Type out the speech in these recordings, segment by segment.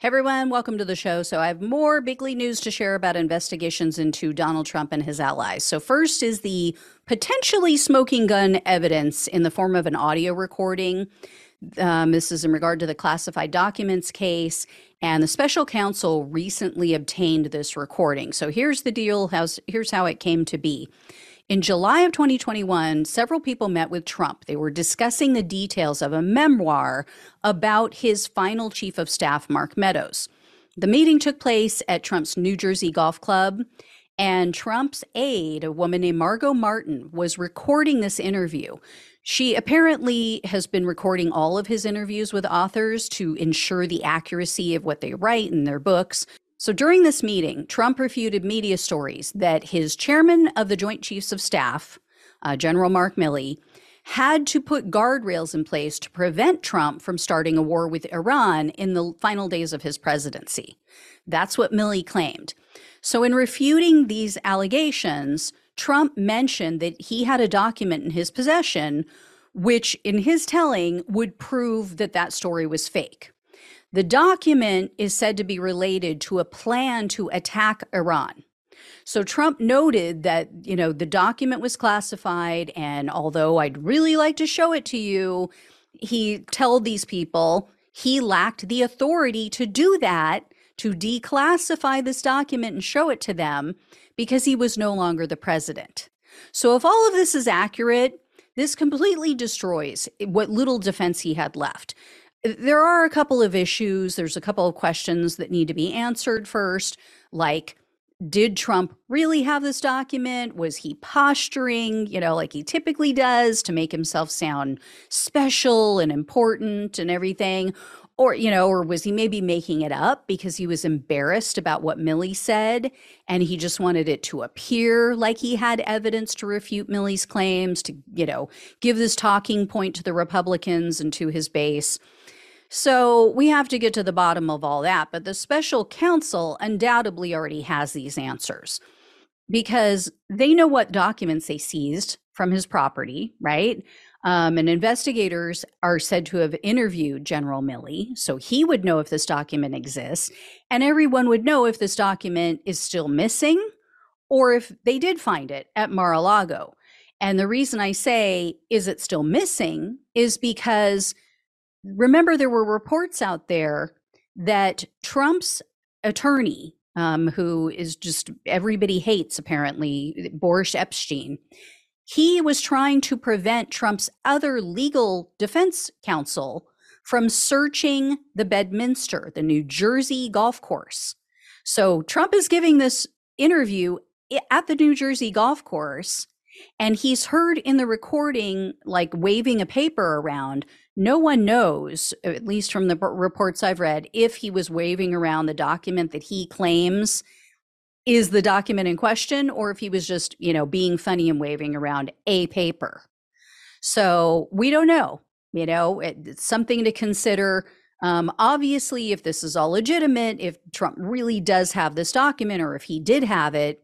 Hey everyone, welcome to the show. So, I have more bigly news to share about investigations into Donald Trump and his allies. So, first is the potentially smoking gun evidence in the form of an audio recording. Um, this is in regard to the classified documents case, and the special counsel recently obtained this recording. So, here's the deal how's, here's how it came to be. In July of 2021, several people met with Trump. They were discussing the details of a memoir about his final chief of staff, Mark Meadows. The meeting took place at Trump's New Jersey Golf Club, and Trump's aide, a woman named Margo Martin, was recording this interview. She apparently has been recording all of his interviews with authors to ensure the accuracy of what they write in their books. So during this meeting, Trump refuted media stories that his chairman of the Joint Chiefs of Staff, uh, General Mark Milley, had to put guardrails in place to prevent Trump from starting a war with Iran in the final days of his presidency. That's what Milley claimed. So, in refuting these allegations, Trump mentioned that he had a document in his possession, which, in his telling, would prove that that story was fake. The document is said to be related to a plan to attack Iran. So Trump noted that, you know, the document was classified and although I'd really like to show it to you, he told these people he lacked the authority to do that, to declassify this document and show it to them because he was no longer the president. So if all of this is accurate, this completely destroys what little defense he had left there are a couple of issues. There's a couple of questions that need to be answered first, like did Trump really have this document? Was he posturing, you know, like he typically does to make himself sound special and important and everything? Or, you know, or was he maybe making it up because he was embarrassed about what Milley said and he just wanted it to appear like he had evidence to refute Milley's claims, to, you know, give this talking point to the Republicans and to his base? So we have to get to the bottom of all that. But the special counsel undoubtedly already has these answers because they know what documents they seized from his property, right? Um, and investigators are said to have interviewed General Milley, so he would know if this document exists, and everyone would know if this document is still missing or if they did find it at Mar a Lago. And the reason I say, is it still missing, is because remember there were reports out there that Trump's attorney, um, who is just everybody hates apparently, Boris Epshteyn, he was trying to prevent Trump's other legal defense counsel from searching the Bedminster, the New Jersey golf course. So Trump is giving this interview at the New Jersey golf course and he's heard in the recording like waving a paper around no one knows, at least from the reports I've read, if he was waving around the document that he claims is the document in question or if he was just, you know, being funny and waving around a paper. So we don't know. You know, it's something to consider. Um, obviously, if this is all legitimate, if Trump really does have this document or if he did have it,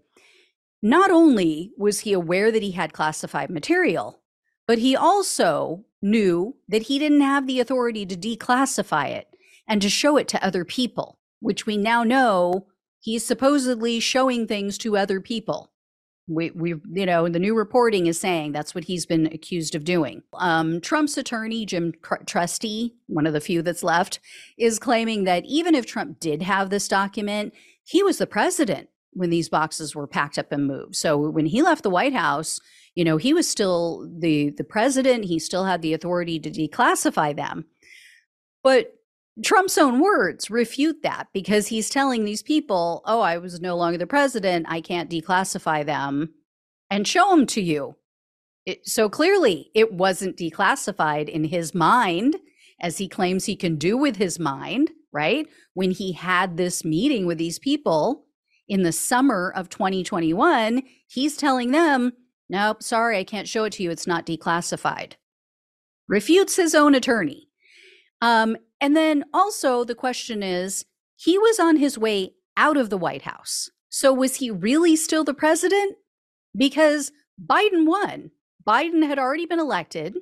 not only was he aware that he had classified material, but he also knew that he didn't have the authority to declassify it and to show it to other people, which we now know he's supposedly showing things to other people. We, we, you know, the new reporting is saying that's what he's been accused of doing. Um, Trump's attorney, Jim Trusty, one of the few that's left, is claiming that even if Trump did have this document, he was the president when these boxes were packed up and moved. So when he left the White House, you know he was still the the president he still had the authority to declassify them but trump's own words refute that because he's telling these people oh i was no longer the president i can't declassify them and show them to you it, so clearly it wasn't declassified in his mind as he claims he can do with his mind right when he had this meeting with these people in the summer of 2021 he's telling them Nope, sorry, I can't show it to you. It's not declassified. Refutes his own attorney. Um, and then also the question is he was on his way out of the White House. So was he really still the president? Because Biden won. Biden had already been elected.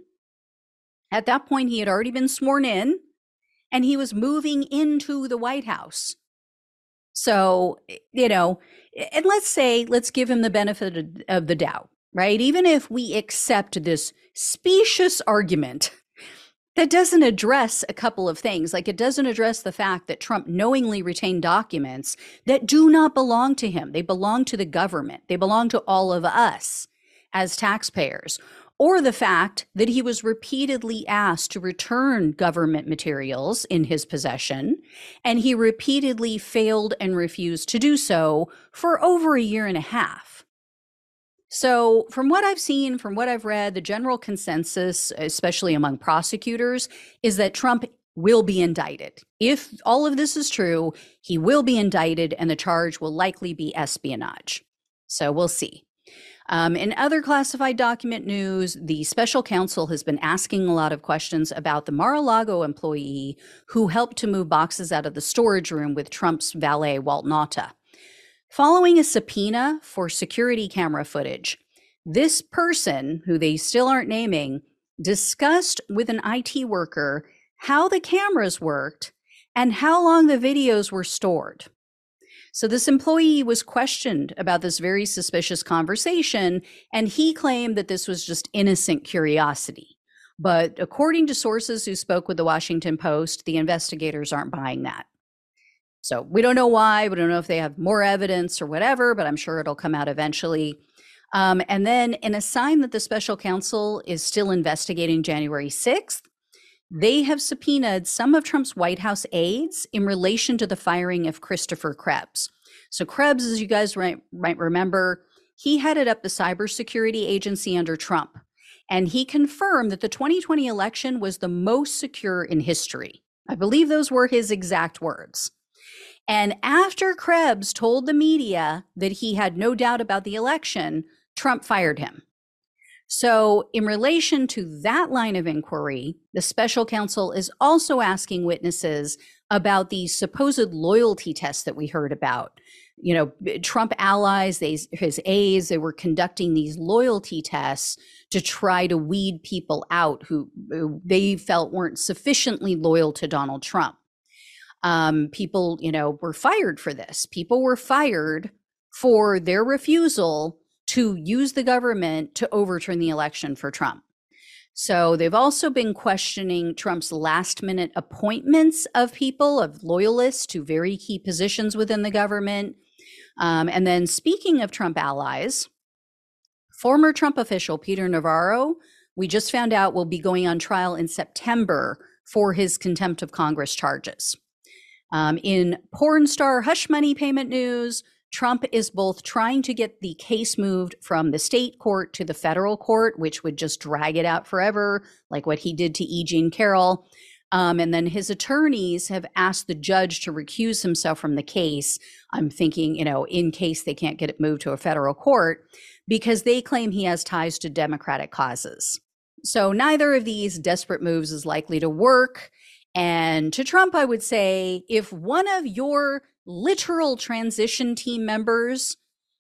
At that point, he had already been sworn in. and he was moving into the White House. So, you know, and let's say, let's give him the benefit of the doubt, right? Even if we accept this specious argument that doesn't address a couple of things. Like it doesn't address the fact that Trump knowingly retained documents that do not belong to him. They belong to the government, they belong to all of us as taxpayers. Or the fact that he was repeatedly asked to return government materials in his possession, and he repeatedly failed and refused to do so for over a year and a half. So, from what I've seen, from what I've read, the general consensus, especially among prosecutors, is that Trump will be indicted. If all of this is true, he will be indicted and the charge will likely be espionage. So, we'll see. Um, in other classified document news, the special counsel has been asking a lot of questions about the Mar a Lago employee who helped to move boxes out of the storage room with Trump's valet, Walt Nauta. Following a subpoena for security camera footage, this person, who they still aren't naming, discussed with an IT worker how the cameras worked and how long the videos were stored. So, this employee was questioned about this very suspicious conversation, and he claimed that this was just innocent curiosity. But according to sources who spoke with the Washington Post, the investigators aren't buying that. So we don't know why. We don't know if they have more evidence or whatever, but I'm sure it'll come out eventually. Um, and then, in a sign that the special counsel is still investigating January 6th, they have subpoenaed some of Trump's White House aides in relation to the firing of Christopher Krebs. So, Krebs, as you guys might, might remember, he headed up the cybersecurity agency under Trump. And he confirmed that the 2020 election was the most secure in history. I believe those were his exact words. And after Krebs told the media that he had no doubt about the election, Trump fired him. So, in relation to that line of inquiry, the special counsel is also asking witnesses about the supposed loyalty tests that we heard about. You know, Trump allies, they, his aides, they were conducting these loyalty tests to try to weed people out who, who they felt weren't sufficiently loyal to Donald Trump um, people, you know, were fired for this. People were fired for their refusal to use the government to overturn the election for Trump. So they've also been questioning Trump's last minute appointments of people, of loyalists to very key positions within the government. Um, and then speaking of Trump allies, former Trump official Peter Navarro, we just found out will be going on trial in September for his contempt of Congress charges. Um, in porn star hush money payment news, Trump is both trying to get the case moved from the state court to the federal court, which would just drag it out forever, like what he did to E. Jean Carroll. Um, and then his attorneys have asked the judge to recuse himself from the case. I'm thinking, you know, in case they can't get it moved to a federal court, because they claim he has ties to Democratic causes. So neither of these desperate moves is likely to work. And to Trump, I would say if one of your literal transition team members,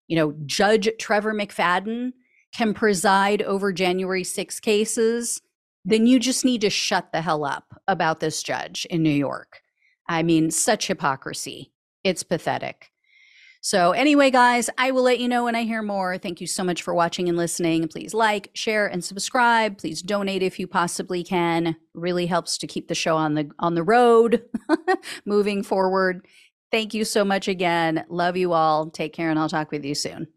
you know, Judge Trevor McFadden, can preside over January 6 cases, then you just need to shut the hell up about this judge in New York. I mean, such hypocrisy. It's pathetic. So, anyway, guys, I will let you know when I hear more. Thank you so much for watching and listening. Please like, share, and subscribe. Please donate if you possibly can. Really helps to keep the show on the on the road moving forward. Thank you so much again. Love you all. Take care, and I'll talk with you soon.